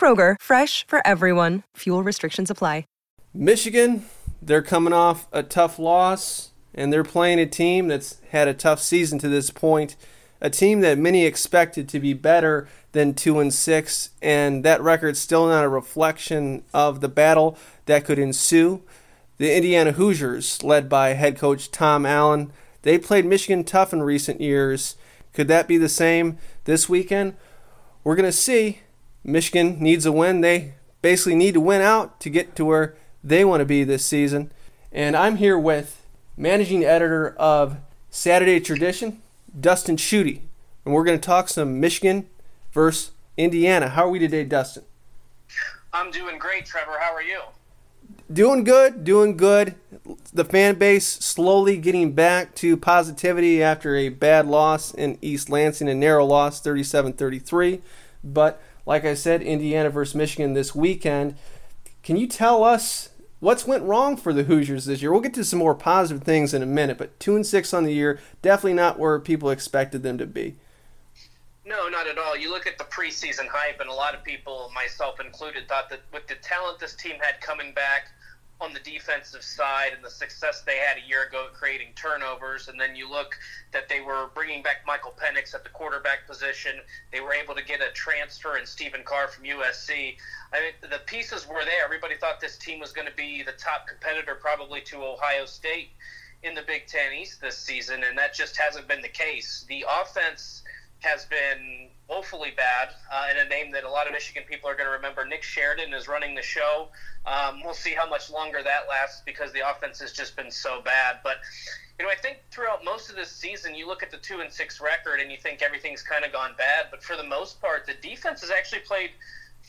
Kroger, fresh for everyone. Fuel restrictions apply. Michigan, they're coming off a tough loss, and they're playing a team that's had a tough season to this point. A team that many expected to be better than two and six, and that record's still not a reflection of the battle that could ensue. The Indiana Hoosiers, led by head coach Tom Allen, they played Michigan tough in recent years. Could that be the same this weekend? We're going to see. Michigan needs a win. They basically need to win out to get to where they want to be this season. And I'm here with managing editor of Saturday Tradition, Dustin Schutte. And we're going to talk some Michigan versus Indiana. How are we today, Dustin? I'm doing great, Trevor. How are you? Doing good, doing good. The fan base slowly getting back to positivity after a bad loss in East Lansing, a narrow loss, 37 33. But like I said, Indiana versus Michigan this weekend. Can you tell us what's went wrong for the Hoosiers this year? We'll get to some more positive things in a minute, but two and six on the year, definitely not where people expected them to be. No, not at all. You look at the preseason hype, and a lot of people, myself included, thought that with the talent this team had coming back on the defensive side and the success they had a year ago at creating turnovers, and then you look that they were bringing back Michael Penix at the quarterback position. They were able to get a transfer in Stephen Carr from USC. I mean, the pieces were there. Everybody thought this team was going to be the top competitor, probably to Ohio State in the Big Ten East this season, and that just hasn't been the case. The offense has been woefully bad, uh, and a name that a lot of Michigan people are going to remember. Nick Sheridan is running the show. Um, we'll see how much longer that lasts because the offense has just been so bad. But you know, I think throughout most of this season, you look at the two and six record and you think everything's kind of gone bad. But for the most part, the defense has actually played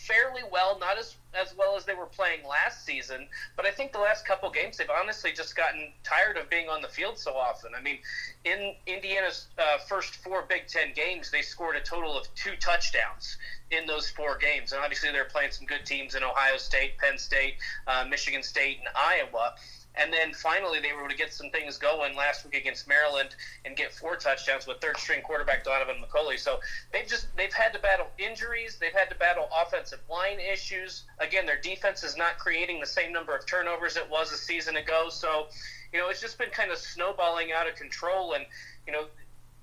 fairly well, not as as well as they were playing last season. But I think the last couple games, they've honestly just gotten tired of being on the field so often. I mean, in Indiana's uh, first four Big Ten games, they scored a total of two touchdowns in those four games, and obviously they're playing some good teams in Ohio State, Penn State, uh, Michigan State, and Iowa. And then finally, they were able to get some things going last week against Maryland and get four touchdowns with third string quarterback Donaven McCulley. So they've just they've had to battle injuries, they've had to battle offensive line issues. Again, their defense is not creating the same number of turnovers it was a season ago. So, you know, it's just been kind of snowballing out of control. And you know,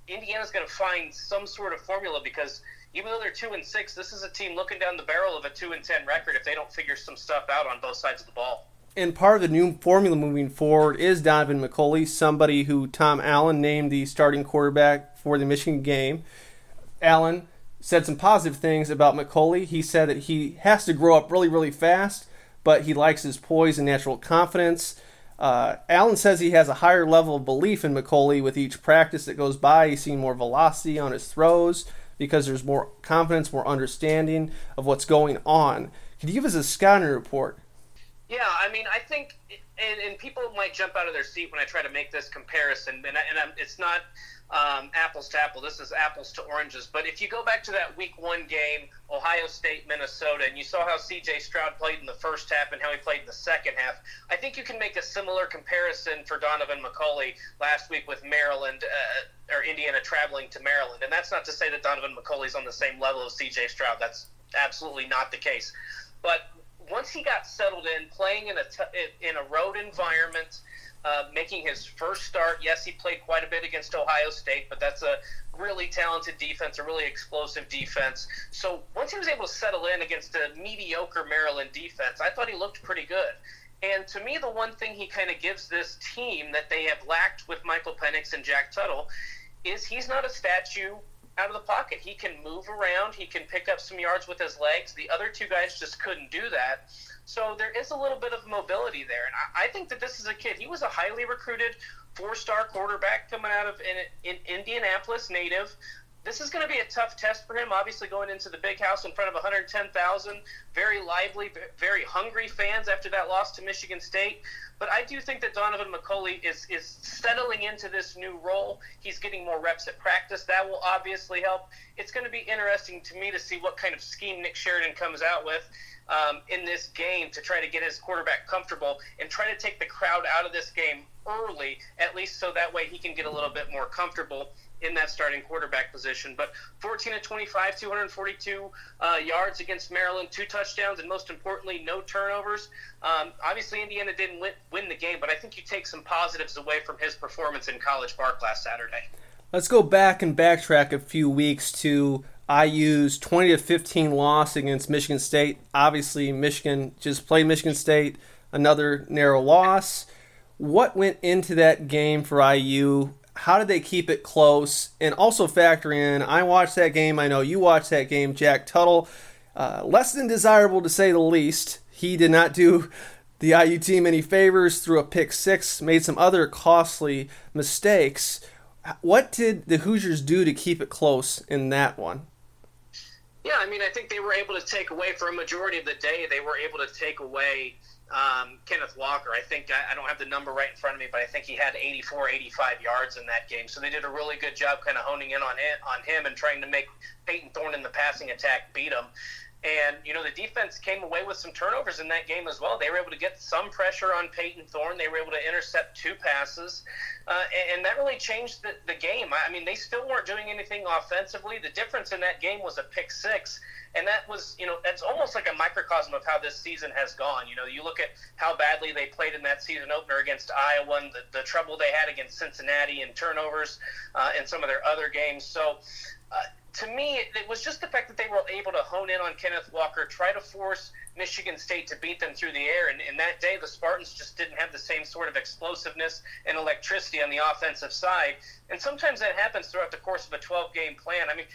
Indiana's going to find some sort of formula because even though they're two and six, this is a team looking down the barrel of a two and ten record if they don't figure some stuff out on both sides of the ball and part of the new formula moving forward is Donaven McCulley, somebody who Tom Allen named the starting quarterback for the Michigan game. Allen said some positive things about McCulley. He said that he has to grow up really, really fast, but he likes his poise and natural confidence. Uh, Allen says he has a higher level of belief in McCulley with each practice that goes by. He's seeing more velocity on his throws because there's more confidence, more understanding of what's going on. Can you give us a scouting report? Yeah, I mean, I think, and, and people might jump out of their seat when I try to make this comparison, and, I, and I'm, it's not um, apples to apple. This is apples to oranges. But if you go back to that week one game, Ohio State, Minnesota, and you saw how C.J. Stroud played in the first half and how he played in the second half, I think you can make a similar comparison for Donaven McCulley last week with Maryland uh, or Indiana traveling to Maryland. And that's not to say that Donaven McCulley's on the same level as C.J. Stroud. That's absolutely not the case. But once he got settled in, playing in a t- in a road environment uh, making his first start. Yes, he played quite a bit against Ohio State, but that's a really talented defense, a really explosive defense. So once he was able to settle in against a mediocre Maryland defense, I thought he looked pretty good. And to me, the one thing he kind of gives this team that they have lacked with Michael Penix and Jack Tuttle is he's not a statue out of the pocket. He can move around, he can pick up some yards with his legs. The other two guys just couldn't do that. So there is a little bit of mobility there, and I, I think that this is a kid. He was a highly recruited four-star quarterback coming out of in, in Indianapolis native. This is going to be a tough test for him. Obviously, going into the big house in front of 110,000, very lively, very hungry fans after that loss to Michigan State. But I do think that Donaven McCulley is is settling into this new role. He's getting more reps at practice. That will obviously help. It's going to be interesting to me to see what kind of scheme Nick Sheridan comes out with um, in this game to try to get his quarterback comfortable and try to take the crowd out of this game early, at least so that way he can get a little bit more comfortable in that starting quarterback position. But 14 to 25, 242 uh, yards against Maryland, two touchdowns, and most importantly, no turnovers. Um, obviously, Indiana didn't win, win the game, but I think you take some positives away from his performance in College Park last Saturday. Let's go back and backtrack a few weeks to IU's 20 to 15 loss against Michigan State. Obviously, Michigan just played Michigan State, another narrow loss. What went into that game for IU? How did they keep it close? And also factor in, I watched that game. I know you watched that game. Jack Tuttle, uh, less than desirable to say the least. He did not do the IU team any favors, threw a pick six, made some other costly mistakes. What did the Hoosiers do to keep it close in that one? Yeah, I mean, I think they were able to take away for a majority of the day. They were able to take away um, Kenneth Walker. I think I, I, don't have the number right in front of me, but I think he had 84, 85 yards in that game. So they did a really good job, kind of honing in on it, on him and trying to make Payton Thorne in the passing attack beat him. And, you know, the defense came away with some turnovers in that game as well. They were able to get some pressure on Payton Thorne. They were able to intercept two passes. Uh, and, and, that really changed the, the game. I mean, they still weren't doing anything offensively. The difference in that game was a pick six. And that was, you know, it's almost like a microcosm of how this season has gone. You know, you look at how badly they played in that season opener against Iowa and the, the trouble they had against Cincinnati and turnovers uh, in some of their other games. So, uh, to me, it was just the fact that they were able to hone in on Kenneth Walker, try to force Michigan State to beat them through the air. And in that day, the Spartans just didn't have the same sort of explosiveness and electricity on the offensive side. And sometimes that happens throughout the course of a 12 game plan. I mean,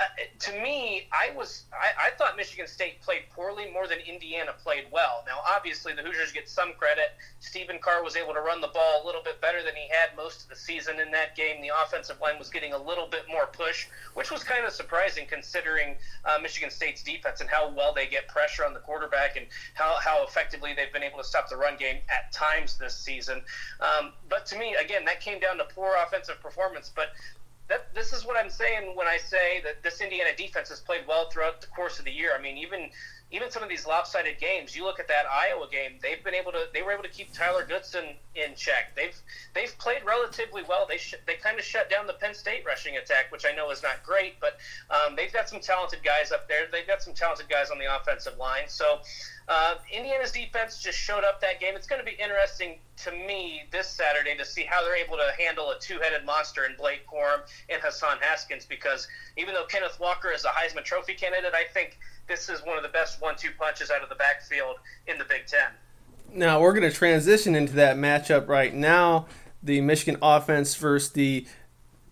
uh, to me, I was I, I, thought Michigan State played poorly more than Indiana played well. Now, obviously, the Hoosiers get some credit. Stephen Carr was able to run the ball a little bit better than he had most of the season in that game. The offensive line was getting a little bit more push, which was kind of surprising considering uh, Michigan State's defense and how well they get pressure on the quarterback and how, how effectively they've been able to stop the run game at times this season. Um, but to me, again, that came down to poor offensive performance. But that, this is what I'm saying when I say that this Indiana defense has played well throughout the course of the year. I mean, even even some of these lopsided games, you look at that Iowa game, they've been able to they were able to keep Tyler Goodson in check. They've they've played relatively well. They sh- they kind of shut down the Penn State rushing attack, which I know is not great, but um, they've got some talented guys up there. They've got some talented guys on the offensive line. So uh, Indiana's defense just showed up that game. It's going to be interesting to me this Saturday to see how they're able to handle a two-headed monster in Blake Corum and Hassan Haskins. Because even though Kenneth Walker is a Heisman Trophy candidate, I think this is one of the best one-two punches out of the backfield in the Big Ten. Now we're going to transition into that matchup right now. The Michigan offense versus the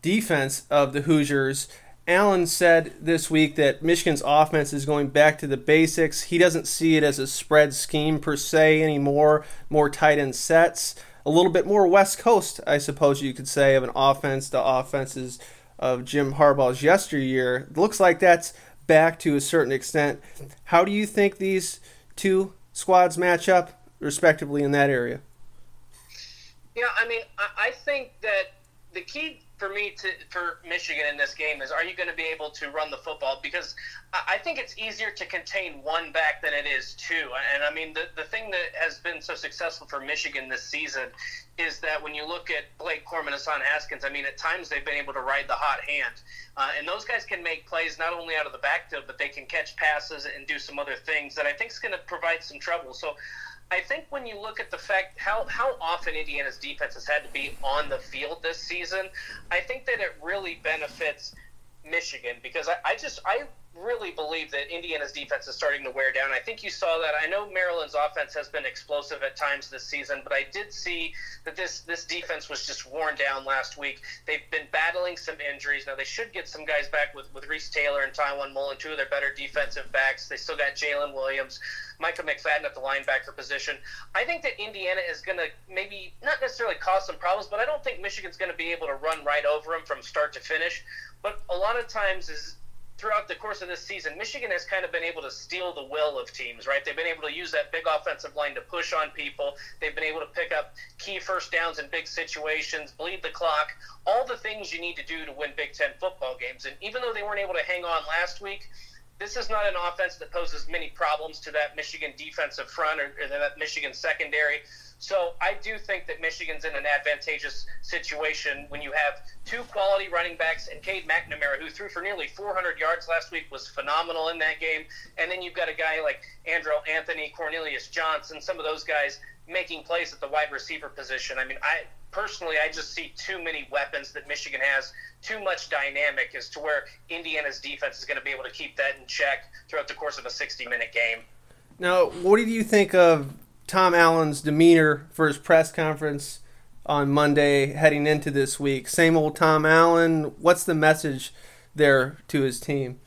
defense of the Hoosiers. Allen said this week that Michigan's offense is going back to the basics. He doesn't see it as a spread scheme per se anymore, more tight end sets. a little bit more West Coast, I suppose you could say, of an offense. The offenses of Jim Harbaugh's yesteryear. Looks like that's back to a certain extent. How do you think these two squads match up, respectively, in that area? Yeah, I mean, I think that the key for me to for Michigan in this game is are you going to be able to run the football? Because I think it's easier to contain one back than it is two. And I mean the the thing that has been so successful for Michigan this season is that when you look at Blake Corum and Hassan Haskins I mean at times they've been able to ride the hot hand. Uh, and those guys can make plays not only out of the backfield but they can catch passes and do some other things that I think is going to provide some trouble. So I think when you look at the fact how, how often Indiana's defense has had to be on the field this season, I think that it really benefits Michigan because I, I just I really believe that Indiana's defense is starting to wear down. I think you saw that. I know Maryland's offense has been explosive at times this season, but I did see that this this defense was just worn down last week. They've been battling some injuries. Now they should get some guys back with with Reese Taylor and Tiawan Mullen, two of their better defensive backs. They still got Jaylin Williams. Micah McFadden at the linebacker position. I think that Indiana is going to maybe not necessarily cause some problems, but I don't think Michigan's going to be able to run right over them from start to finish. But a lot of times is throughout the course of this season, Michigan has kind of been able to steal the will of teams, right? They've been able to use that big offensive line to push on people. They've been able to pick up key first downs in big situations, bleed the clock, all the things you need to do to win Big Ten football games. And even though they weren't able to hang on last week, this is not an offense that poses many problems to that Michigan defensive front or, or that Michigan secondary. So I do think that Michigan's in an advantageous situation when you have two quality running backs and Cade McNamara, who threw for nearly 400 yards last week, was phenomenal in that game. And then you've got a guy like Andrel Anthony, Cornelius Johnson, some of those guys making plays at the wide receiver position. I mean, I personally, I just see too many weapons that Michigan has, too much dynamic as to where Indiana's defense is going to be able to keep that in check throughout the course of a 60 minute game. Now, what do you think of Tom Allen's demeanor for his press conference on Monday heading into this week. Same old Tom Allen. What's the message there to his team?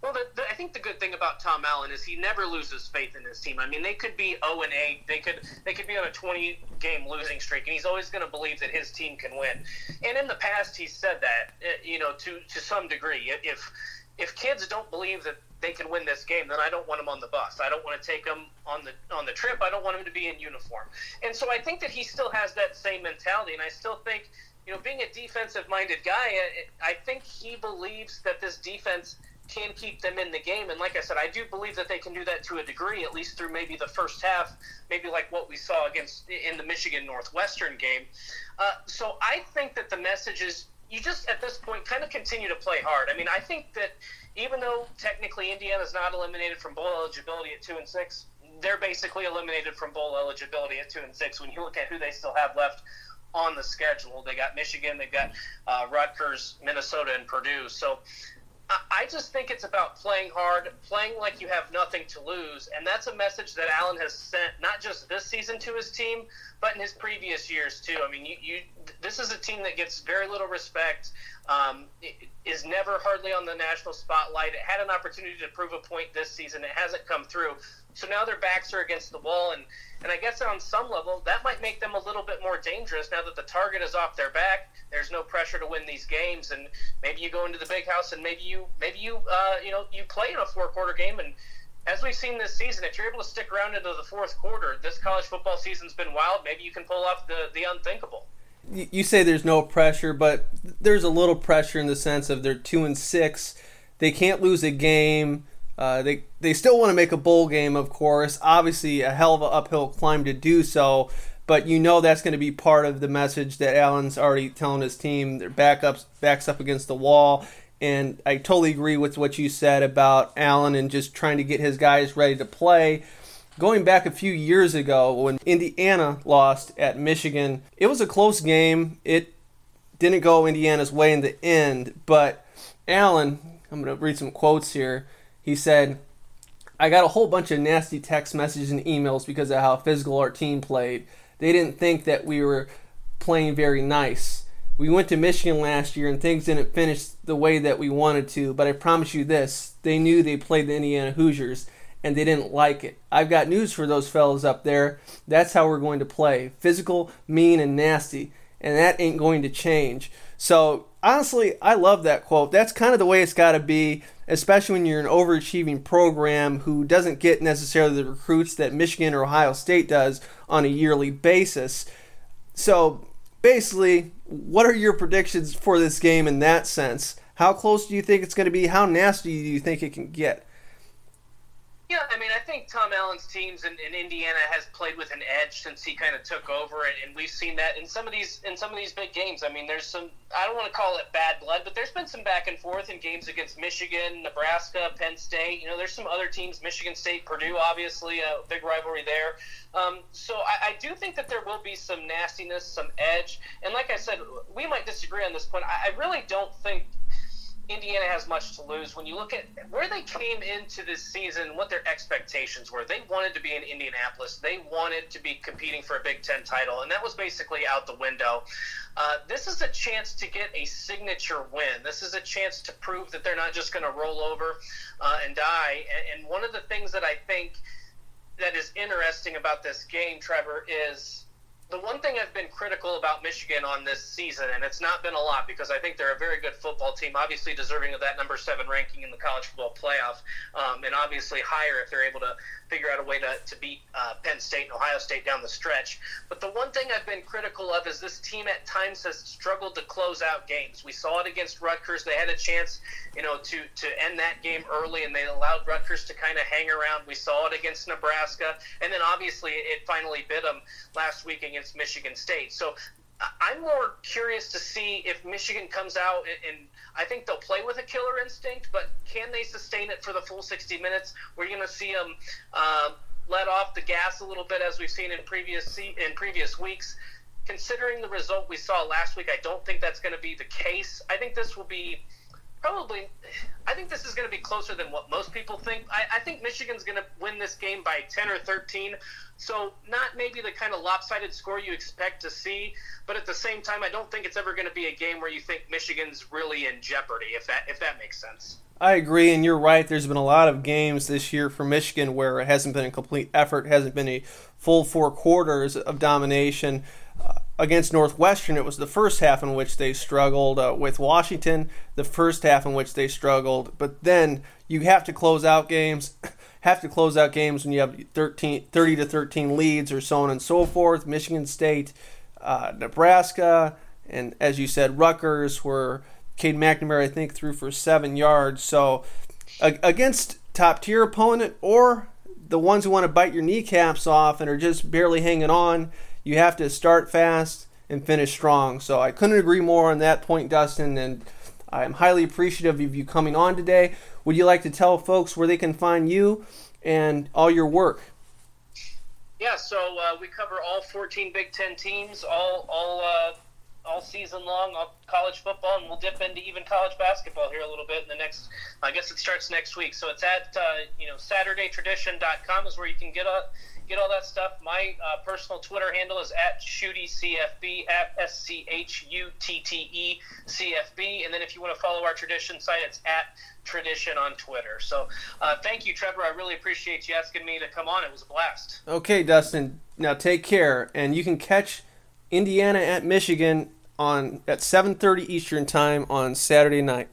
Well, the, the, I think the good thing about Tom Allen is he never loses faith in his team. I mean, they could be 0 and 8, they could they could be on a 20 game losing streak, and he's always going to believe that his team can win. And in the past, he said that, uh, you know, to to some degree. If if kids don't believe that they can win this game, then I don't want them on the bus. I don't want to take them on the on the trip. I don't want them to be in uniform. And so I think that he still has that same mentality, and I still think, you know, being a defensive-minded guy, I think he believes that this defense can keep them in the game. And like I said, I do believe that they can do that to a degree, at least through maybe the first half, maybe like what we saw against in the Michigan Northwestern game. Uh, so I think that the message is you just at this point kind of continue to play hard. I mean, I think that even though technically Indiana is not eliminated from bowl eligibility at two and six, they're basically eliminated from bowl eligibility at two and six. When you look at who they still have left on the schedule, they got Michigan, they've got uh, Rutgers, Minnesota, and Purdue. So I just think it's about playing hard, playing like you have nothing to lose, and that's a message that Allen has sent not just this season to his team, but in his previous years too. I mean, you, you this is a team that gets very little respect, um, is never hardly on the national spotlight. It had an opportunity to prove a point this season, it hasn't come through. So now their backs are against the wall, and and I guess on some level that might make them a little bit more dangerous now that the target is off their back. There's no pressure to win these games, and maybe you go into the big house and maybe you maybe you uh, you know you play in a four quarter game and. As we've seen this season, if you're able to stick around into the fourth quarter, this college football season's been wild. Maybe you can pull off the, the unthinkable you say there's no pressure, but there's a little pressure in the sense of they're two and six. They can't lose a game. Uh, they they still want to make a bowl game, of course. Obviously, a hell of an uphill climb to do so. But you know that's going to be part of the message that Allen's already telling his team. Their backups backs up against the wall. And I totally agree with what you said about Allen and just trying to get his guys ready to play. Going back a few years ago when Indiana lost at Michigan, it was a close game. It didn't go Indiana's way in the end, but Allen, I'm going to read some quotes here. He said, I got a whole bunch of nasty text messages and emails because of how physical our team played. They didn't think that we were playing very nice. We went to Michigan last year and things didn't finish the way that we wanted to, but I promise you this they knew they played the Indiana Hoosiers and they didn't like it. I've got news for those fellas up there. That's how we're going to play physical, mean, and nasty. And that ain't going to change. So, honestly, I love that quote. That's kind of the way it's got to be, especially when you're an overachieving program who doesn't get necessarily the recruits that Michigan or Ohio State does on a yearly basis. So, basically, what are your predictions for this game in that sense? How close do you think it's going to be? How nasty do you think it can get? Yeah, I mean, I think Tom Allen's teams in, in Indiana has played with an edge since he kind of took over, and, and, we've seen that in some of these in some of these big games. I mean, there's some I don't want to call it bad blood, but there's been some back and forth in games against Michigan, Nebraska, Penn State. You know, there's some other teams, Michigan State, Purdue, obviously a big rivalry there. Um, so I, I, do think that there will be some nastiness, some edge, and like I said, we might disagree on this point. I, I really don't think Indiana has much to lose. When you look at where they came into this season, what their expectations were, they wanted to be in Indianapolis. They wanted to be competing for a Big Ten title, and that was basically out the window. Uh, this is a chance to get a signature win. This is a chance to prove that they're not just going to roll over uh, and die. And, and one of the things that I think that is interesting about this game, Trevor, is the one thing I've been critical about Michigan on this season, and it's not been a lot because I think they're a very good football team, obviously deserving of that number seven ranking in the college football playoff, um, and obviously higher if they're able to figure out a way to, to beat uh, Penn State and Ohio State down the stretch. But the one thing I've critical of is this team at times has struggled to close out games. We saw it against Rutgers; they had a chance, you know, to to end that game early, and they allowed Rutgers to kind of hang around. We saw it against Nebraska, and then obviously it finally bit them last week against Michigan State. So I'm more curious to see if Michigan comes out and, and, I think they'll play with a killer instinct, but can they sustain it for the full 60 minutes? We're going to see them uh, let off the gas a little bit as we've seen in previous in previous weeks. Considering the result we saw last week, I don't think that's going to be the case. I think this will be probably I think this is going to be closer than what most people think. I, I think Michigan's going to win this game by 10 or 13. So, not maybe the kind of lopsided score you expect to see, but at the same time, I don't think it's ever going to be a game where you think Michigan's really in jeopardy, if that, if that makes sense. I agree, and you're right. There's been a lot of games this year for Michigan where it hasn't been a complete effort, hasn't been a full four quarters of domination against Northwestern, it was the first half in which they struggled. Uh, with Washington, the first half in which they struggled. But then you have to close out games, have to close out games when you have 13, 30 to 13 leads or so on and so forth. Michigan State, uh, Nebraska, and as you said, Rutgers, where Cade McNamara, I think, threw for seven yards. So against top tier opponent or the ones who want to bite your kneecaps off and are just barely hanging on you have to start fast and finish strong. So I couldn't agree more on that point, Dustin. And I'm highly appreciative of you coming on today. Would you like to tell folks where they can find you and all your work? Yeah, so uh, we cover all 14 Big Ten teams, all all uh, all season long, all college football, and we'll dip into even college basketball here a little bit in the next. I guess it starts next week. So it's at uh, you know SaturdayTradition.com is where you can get a get all that stuff. My uh, personal Twitter handle is at Schutte at S C H U T T E C F B. And then if you want to follow our tradition site, it's at Tradition on Twitter. So uh, thank you, Trevor. I really appreciate you asking me to come on. It was a blast. Okay, Dustin. Now take care, and you can catch Indiana at Michigan on at 7:30 Eastern time on Saturday night.